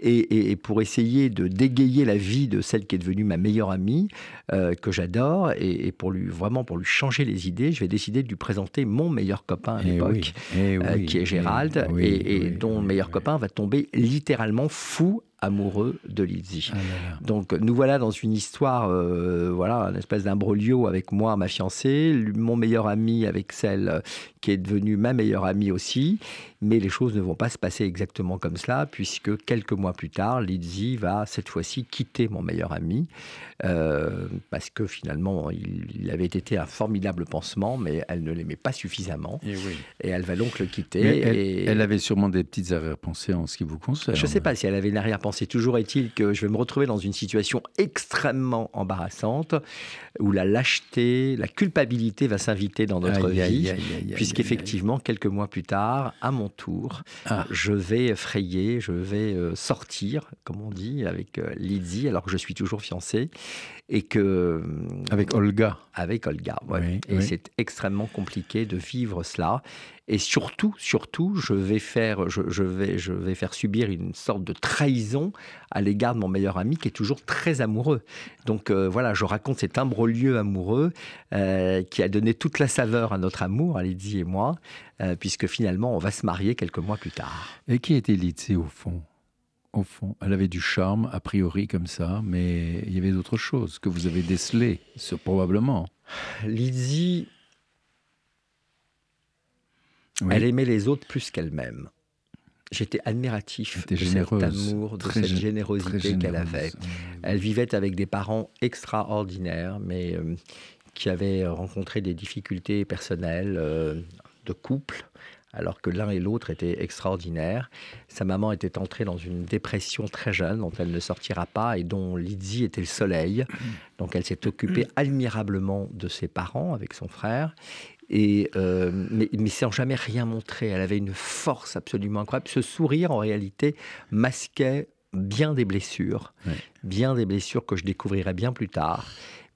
Et, pour essayer de dégayer la vie de celle qui est devenue ma meilleure amie, euh, que j'adore, et, et pour lui vraiment pour lui changer les idées, je vais décider de lui présenter mon meilleur copain à Eh l'époque oui, eh euh, oui, qui est eh Gérald, oui, et, et dont le meilleur copain va tomber littéralement fou amoureux de Lizzie. Ah. Donc nous voilà dans une histoire, euh, voilà, un espèce d'imbroglio avec moi, ma fiancée, mon meilleur ami avec celle euh, qui est devenue ma meilleure amie aussi. Mais les choses ne vont pas se passer exactement comme cela, puisque quelques mois plus tard, Lizzie va cette fois-ci quitter mon meilleur ami, euh, parce que finalement, il, il avait été un formidable pansement, mais elle ne l'aimait pas suffisamment, oui. et elle va donc le quitter. Elle, et... elle avait sûrement des petites arrière-pensées en ce qui vous concerne. Je ne sais pas si elle avait une arrière-pensée. Toujours est-il que je vais me retrouver dans une situation extrêmement embarrassante où la lâcheté, la culpabilité va s'inviter dans notre Aïe, vie. Puisqu'effectivement, quelques mois plus tard, à mon tour, Ah. je vais frayer, je vais euh, sortir, comme on dit, avec euh, Lydie, alors que je suis toujours fiancé, et que. Avec Olga. avec Olga. ouais. Oui, et oui. c'est extrêmement compliqué de vivre cela. Et surtout, surtout, je vais faire, je, je vais, je vais faire subir une sorte de trahison à l'égard de mon meilleur ami qui est toujours très amoureux. Donc euh, voilà, je raconte cet imbroglio amoureux euh, qui a donné toute la saveur à notre amour, à Lydie et moi, euh, puisque finalement, on va se marier quelques mois plus tard. Et qui était Lydie au fond? Au fond, elle avait du charme, a priori comme ça, mais il y avait d'autres choses que vous avez décelées, probablement. Lydie, Oui. elle aimait les autres plus qu'elle-même. J'étais admiratif de cet amour, de très cette gé- générosité qu'elle avait. Oui. Elle vivait avec des parents extraordinaires, mais euh, qui avaient rencontré des difficultés personnelles, euh, de couple, alors que l'un et l'autre étaient extraordinaires. Sa maman était entrée dans une dépression très jeune, dont elle ne sortira pas, et dont Lydie était le soleil. Donc elle s'est occupée admirablement de ses parents avec son frère. Et, euh, mais, mais sans jamais rien montrer. Elle avait une force absolument incroyable. Ce sourire, en réalité, masquait bien des blessures, bien des blessures que je découvrirai bien plus tard.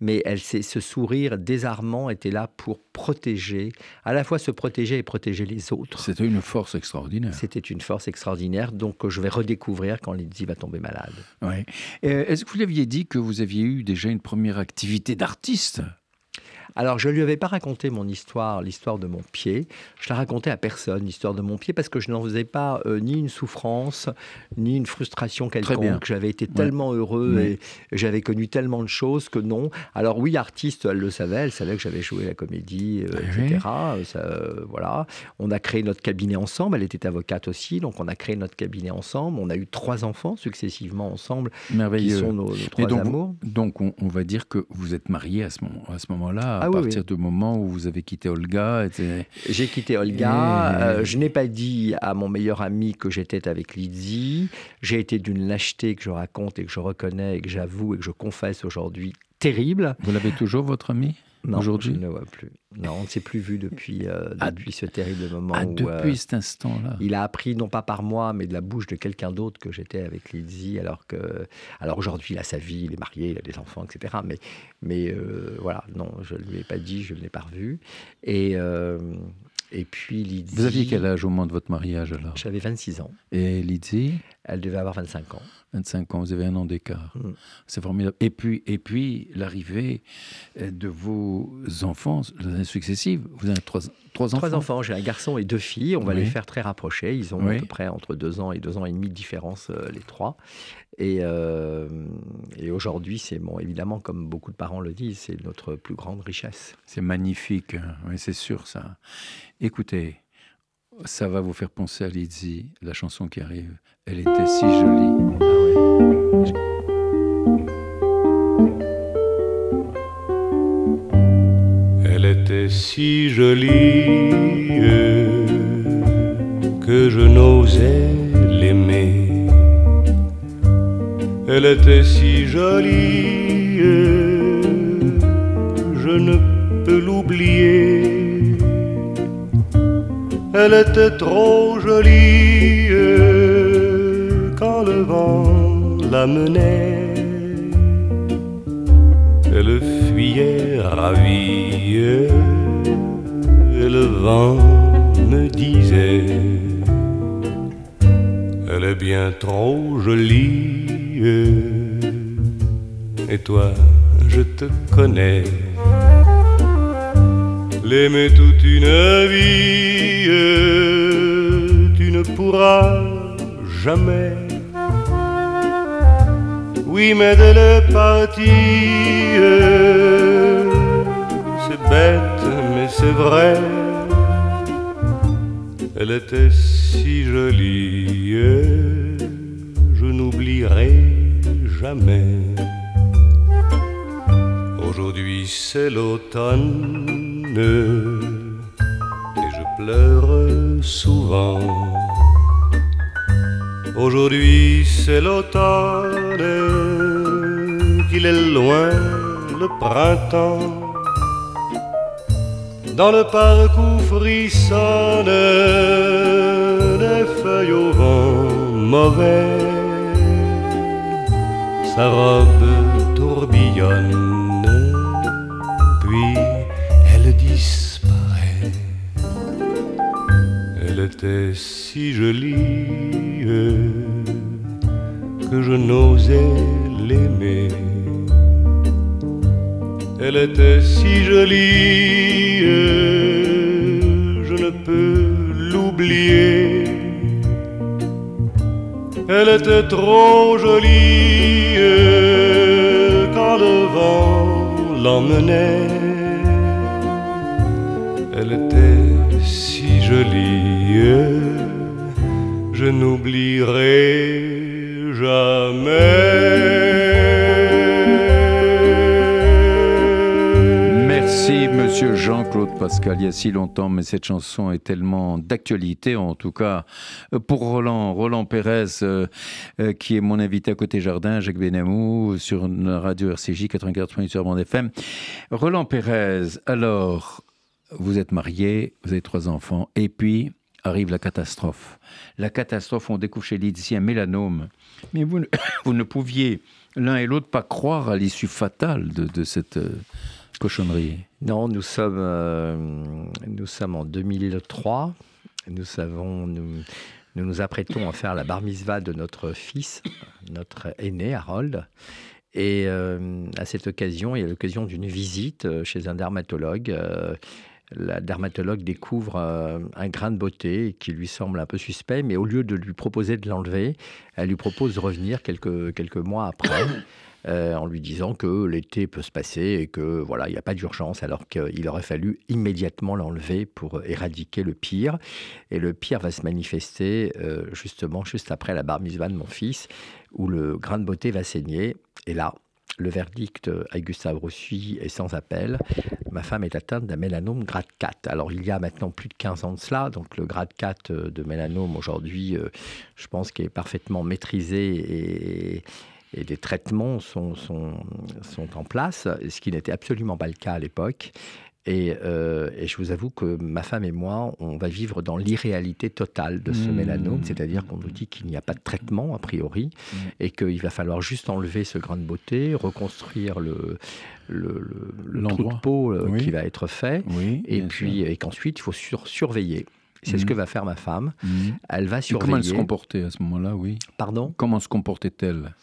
Mais elle, ce sourire désarmant était là pour protéger, à la fois se protéger et protéger les autres. C'était une force extraordinaire. C'était une force extraordinaire, donc que je vais redécouvrir quand Lydie va tomber malade. Ouais. Euh, Est-ce que vous lui aviez dit que vous aviez eu déjà une première activité d'artiste? Alors, je ne lui avais pas raconté mon histoire, l'histoire de mon pied. Je la racontais à personne, l'histoire de mon pied, parce que je n'en faisais pas euh, ni une souffrance, ni une frustration quelconque. J'avais été tellement heureux et j'avais connu tellement de choses que non. Alors oui, artiste, elle le savait, elle savait que j'avais joué la comédie, euh, Oui. etc. Euh, ça, euh, voilà. On a créé notre cabinet ensemble. Elle était avocate aussi, donc on a créé notre cabinet ensemble. On a eu trois enfants successivement ensemble, qui Merveilleux. sont nos, nos trois donc, amours. donc on, on va dire que vous êtes marié à ce moment- à Ah oui, partir oui. du moment où vous avez quitté Olga. J'ai quitté Olga. Et- euh, je n'ai pas dit à mon meilleur ami que j'étais avec Lydie. J'ai été d'une lâcheté que je raconte et que je reconnais et que j'avoue et que je confesse aujourd'hui terrible. Vous l'avez toujours, votre ami? Aujourd'hui je ne vois plus. Non, on ne s'est plus vu depuis, euh, Ah, depuis ce terrible moment Ah, où depuis euh, cet instant-là. il a appris, non pas par moi, mais de la bouche de quelqu'un d'autre que j'étais avec Lydie. Alors que, alors aujourd'hui, il a sa vie, il est marié, il a des enfants, etc. Mais, mais euh, voilà, non, je ne lui ai pas dit, je ne l'ai pas revu. Et, et puis Lydie. Vous aviez quel âge au moment de votre mariage alors? J'avais 26 ans. Et Lydie? Elle devait avoir 25 ans. 25 ans, vous avez un an d'écart. Mm. C'est formidable. Et puis, et puis l'arrivée euh, de vos enfants, les années successives. Vous avez trois, trois enfants Trois enfants, j'ai un garçon et deux filles. On va Oui. les faire très rapprochés. Ils ont Oui. à peu près entre deux ans et deux ans et demi de différence, euh, les trois. Et, euh, et aujourd'hui, c'est bon, évidemment, comme beaucoup de parents le disent, c'est notre plus grande richesse. C'est magnifique, hein. oui, c'est sûr ça. Écoutez, ça va vous faire penser à Lydie, la chanson qui arrive. Elle était si jolie. Ah. Elle était si jolie était si jolie, je ne peux l'oublier. Elle était trop jolie quand le vent la menait. Elle fuyait ravie et le vent me disait Elle est bien trop jolie toi je te connais L'aimer toute une vie tu ne pourras jamais oui, mais elle est partie. C'est bête, mais c'est vrai. Elle était si jolie. Je n'oublierai jamais. Aujourd'hui, c'est l'automne. Et je pleure souvent. Aujourd'hui c'est l'automne, qu'il est loin le printemps. Dans le parc où frissonnent des feuilles au vent mauvais, sa robe tourbillonne, Elle était si jolie que je n'osais l'aimer. Elle était si jolie, je ne peux l'oublier. Elle était trop jolie quand le vent l'emmenait. Elle était si jolie, je n'oublierai jamais. Merci, monsieur Jean-Claude Pascal, il y a si longtemps, mais cette chanson est tellement d'actualité, en tout cas euh, pour Roland, Roland Pérez, euh, euh, qui est mon invité à côté jardin, Jacques Benamou, sur la radio RCJ 84.8 sur bande FM. Roland Pérez, alors, vous êtes marié, vous avez trois enfants, et puis arrive la catastrophe. La catastrophe, on découvre chez Lydie un mélanome, mais <coughs> vous ne, pouviez l'un et l'autre pas croire à l'issue fatale de, cette euh, cochonnerie. Non, nous sommes, euh, en 2003. Nous savons, nous, nous apprêtons à faire la bar mitzvah de notre fils, notre aîné Harold. Et euh, à cette occasion, il y a l'occasion d'une visite chez un dermatologue. La dermatologue découvre euh, un grain de beauté qui lui semble un peu suspect, mais au lieu de lui proposer de l'enlever, elle lui propose de revenir quelques, quelques mois après. <coughs> euh, en lui disant que l'été peut se passer et que voilà, il n'y a pas d'urgence, alors qu'il aurait fallu immédiatement l'enlever pour éradiquer le pire. Et le pire va se manifester euh, justement juste après la bar mitzvah de mon fils, où le grain de beauté va saigner. Et là, le verdict à Gustave Roussy est sans appel. Ma femme est atteinte d'un mélanome grade 4. Alors, il y a maintenant plus de 15 ans de cela. Donc, le grade 4 de mélanome, aujourd'hui, euh, je pense qu'il est parfaitement maîtrisé et, et des traitements sont, sont en place, ce qui n'était absolument pas le cas à l'époque. Et, euh, et je vous avoue que ma femme et moi, on va vivre dans l'irréalité totale de ce Mmh. mélanome, c'est-à-dire qu'on nous dit qu'il n'y a pas de traitement a priori Mmh. et qu'il va falloir juste enlever ce grain de beauté, reconstruire le, le, le- le trou de peau euh, Oui. qui va être fait, Oui. et bien puis sûr. et qu'ensuite il faut sur- surveiller. C'est ce Mhm. que va faire ma femme. Elle va Et comment elle se surveiller. comportait à ce moment-là, oui? Pardon? Comment se comportait-elle?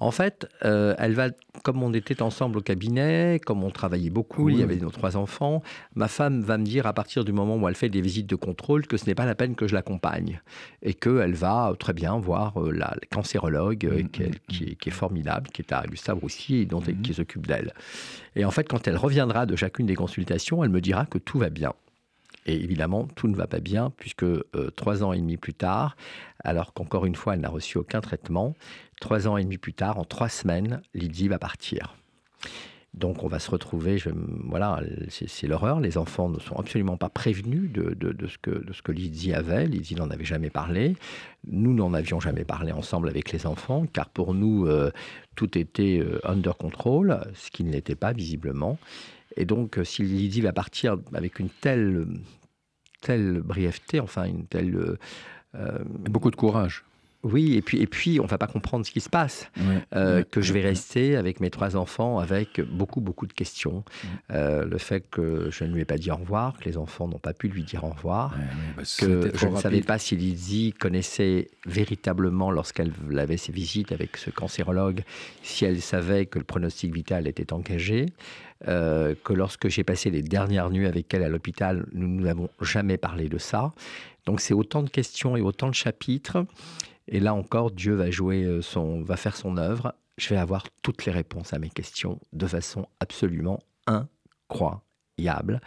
En fait, euh, elle va, comme on était ensemble au cabinet, comme on travaillait beaucoup, Oui. il y avait nos trois enfants, ma femme va me dire à partir du moment où elle fait des visites de contrôle que ce n'est pas la peine que je l'accompagne et qu'elle va euh, très bien voir euh, la, cancérologue qu'elle- qui, est, qui est formidable, qui est à Gustave Roussy et dont elle- qui s'occupe d'elle. Et en fait, quand elle reviendra de chacune des consultations, elle me dira que tout va bien. Et évidemment, tout ne va pas bien, puisque euh, trois ans et demi plus tard, alors qu'encore une fois, elle n'a reçu aucun traitement, trois ans et demi plus tard, en trois semaines, Lydie va partir. Donc on va se retrouver, voilà, c'est l'horreur. Les enfants ne sont absolument pas prévenus de, ce, que, Lydie avait. Lydie n'en avait jamais parlé. Nous n'en avions jamais parlé ensemble avec les enfants, car pour nous, euh, tout était euh, under control, ce qui ne l'était pas visiblement. Et donc, euh, si Lydie va partir avec une telle, telle brièveté, enfin une telle... Beaucoup de courage. Oui, et puis, et puis on va pas comprendre ce qui se passe. Ouais. Euh, Ouais. que je vais rester avec mes trois enfants avec beaucoup, beaucoup de questions. Euh, le fait que je ne lui ai pas dit au revoir, que les enfants n'ont pas pu lui dire au revoir, bah, que je ne savais pas si Lydie connaissait véritablement, lorsqu'elle avait ses visites avec ce cancérologue, si elle savait que le pronostic vital était engagé, euh, que lorsque j'ai passé les dernières nuits avec elle à l'hôpital, nous n'avons jamais parlé de ça. Donc c'est autant de questions et autant de chapitres. Et là encore, Dieu va jouer euh, va faire son œuvre. Je vais avoir toutes les réponses à mes questions de façon absolument incroyable,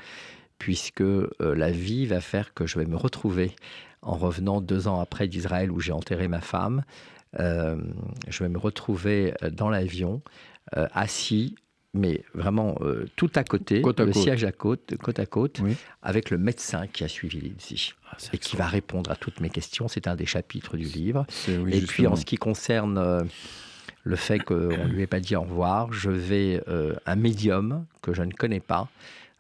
puisque euh, la vie va faire que je vais me retrouver en revenant deux ans après d'Israël où j'ai enterré ma femme. Euh, je vais me retrouver dans l'avion, assis, mais vraiment euh, tout à côté, Côte à le côte. siège à côte, côte à côte, Oui. avec le médecin qui a suivi Lydie Ah, et qui va répondre à toutes mes questions. C'est un des chapitres du livre. Oui, et puis en ce qui concerne euh, le fait qu'on ne lui ait pas dit au revoir, je vais, euh, un médium que je ne connais pas,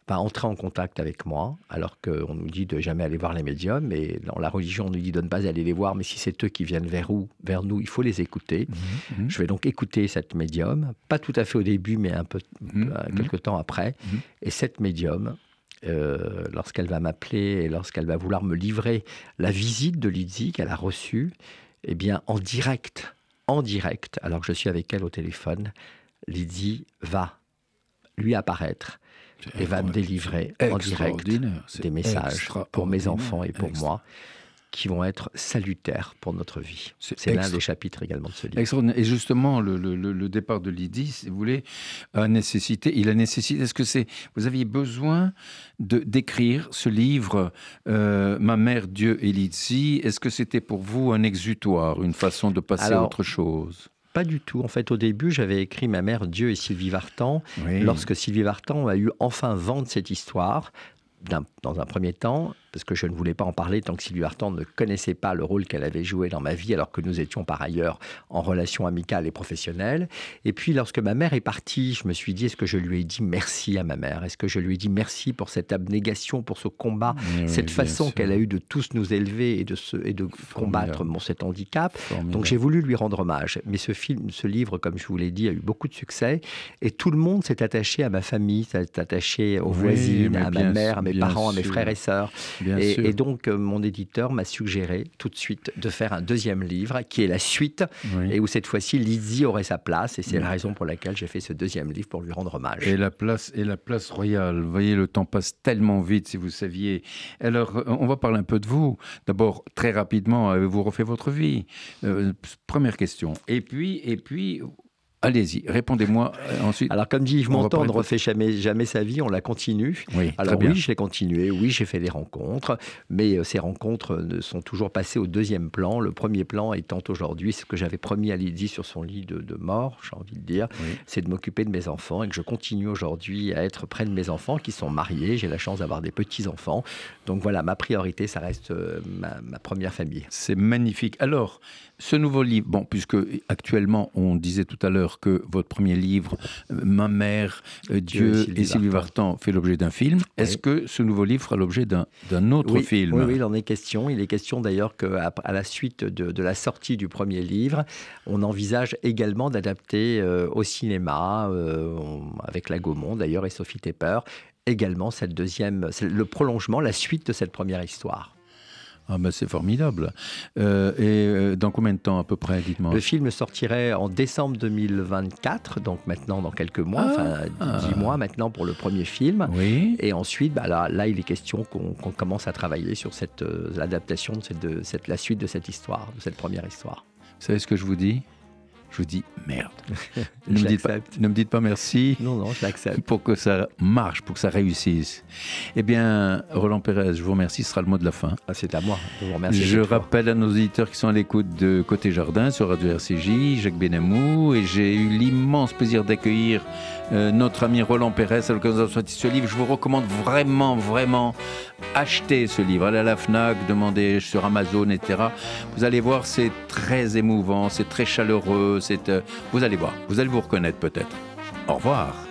va entrer en contact avec moi, alors qu'on nous dit de jamais aller voir les médiums, et dans la religion on nous dit de ne pas aller les voir, mais si c'est eux qui viennent vers, où, vers nous, il faut les écouter. Mhm, mhm. Je vais donc écouter cette médium, pas tout à fait au début, mais un peu Mhm, euh, quelques temps après. Et cette médium, euh, lorsqu'elle va m'appeler et lorsqu'elle va vouloir me livrer la visite de Lydie qu'elle a reçue, eh bien, en direct, en direct, alors que je suis avec elle au téléphone, Lydie va lui apparaître et va me délivrer en direct des messages pour mes enfants et pour moi qui vont être salutaires pour notre vie. C'est l'un des chapitres également de ce livre. Extraordinaire. Et justement, le, le- le- le départ de Lydie, si vous voulez, a nécessité, il a nécessité, est-ce que c'est, vous aviez besoin de, d'écrire ce livre, euh, Ma mère, Dieu et Lydie, est-ce que c'était pour vous un exutoire, une façon de passer à autre chose? Pas du tout. En fait, au début, j'avais écrit Ma mère, Dieu et Sylvie Vartan. Oui. Lorsque Sylvie Vartan a eu enfin vent de cette histoire, dans un premier temps, parce que je ne voulais pas en parler tant que Sylvie Vartan ne connaissait pas le rôle qu'elle avait joué dans ma vie, alors que nous étions par ailleurs en relation amicale et professionnelle. Et puis, lorsque ma mère est partie, je me suis dit, est-ce que je lui ai dit merci à ma mère? Est-ce que je lui ai dit merci pour cette abnégation, pour ce combat, Oui, cette façon qu'elle a eu de tous nous élever et de, se, et de combattre mon, cet handicap Formidable. donc j'ai voulu lui rendre hommage. Mais ce film, ce livre, comme je vous l'ai dit, a eu beaucoup de succès. Et tout le monde s'est attaché à ma famille, s'est attaché aux Oui, voisines, à ma mère, à mes parents, à mes frères et sœurs. Et, et donc euh, mon éditeur m'a suggéré tout de suite de faire un deuxième livre qui est la suite Oui. et où cette fois-ci Lizzie aurait sa place. Et c'est la raison pour laquelle j'ai fait ce deuxième livre pour lui rendre hommage. Et la place et la place royale. Vous voyez, le temps passe tellement vite, si vous saviez. Alors, euh, on va parler un peu de vous. D'abord, très rapidement, avez-vous refait votre vie? Euh, Première question. Et puis, et puis, allez-y, répondez-moi euh, ensuite. Alors comme dit Yves Montand, on ne refait jamais, jamais sa vie, on la continue. oui, Alors très bien. oui, je l'ai continué, oui, j'ai fait des rencontres, mais euh, ces rencontres ne sont toujours passées au deuxième plan. Le premier plan étant aujourd'hui ce que j'avais promis à Lydie sur son lit de, de mort, j'ai envie de dire, Oui. c'est de m'occuper de mes enfants et que je continue aujourd'hui à être près de mes enfants qui sont mariés. J'ai la chance d'avoir des petits-enfants. Donc voilà, ma priorité, ça reste euh, ma, ma première famille. C'est magnifique. Alors, ce nouveau livre, bon, puisque actuellement, on disait tout à l'heure que votre premier livre, euh, Ma mère, euh, Dieu Dieu et Sylvie Vartan, fait l'objet d'un film. Est-ce que ce nouveau livre fera l'objet d'un autre oui, film? Oui, oui, il en est question. Il est question d'ailleurs qu'à à la suite de, de la sortie du premier livre, on envisage également d'adapter euh, au cinéma, euh, avec la Gaumont d'ailleurs et Sophie Tepper, également cette deuxième, le prolongement, la suite de cette première histoire. Ah ben c'est formidable. Euh, et euh, dans combien de temps à peu près, dites-moi? Le film sortirait en décembre 2024, donc maintenant dans quelques mois, Ah. enfin dix mois maintenant pour le premier film. Oui. Et ensuite, bah là, là, il est question qu'on commence à travailler sur cette euh, l'adaptation de cette, de cette, la suite de cette histoire, de cette première histoire. Vous savez ce que je vous dis? Je vous dis merde. <laughs> ne, me dites pas, ne me dites pas merci Non, non, je l'accepte. pour que ça marche, pour que ça réussisse. Eh bien, Roland Pérez, je vous remercie, ce sera le mot de la fin. Ah, C'est à moi. Je vous remercie. je rappelle à nos auditeurs qui sont à l'écoute de Côté Jardin sur Radio RCJ, Jacques Benamou, et j'ai eu l'immense plaisir d'accueillir euh, notre ami Roland Pérez à l'occasion de sortir ce livre. Je vous recommande vraiment, vraiment acheter ce livre. Allez à la FNAC, demandez sur Amazon, etc. Vous allez voir, c'est très émouvant, c'est très chaleureux, euh, vous allez voir, vous allez vous reconnaître peut-être. Au revoir.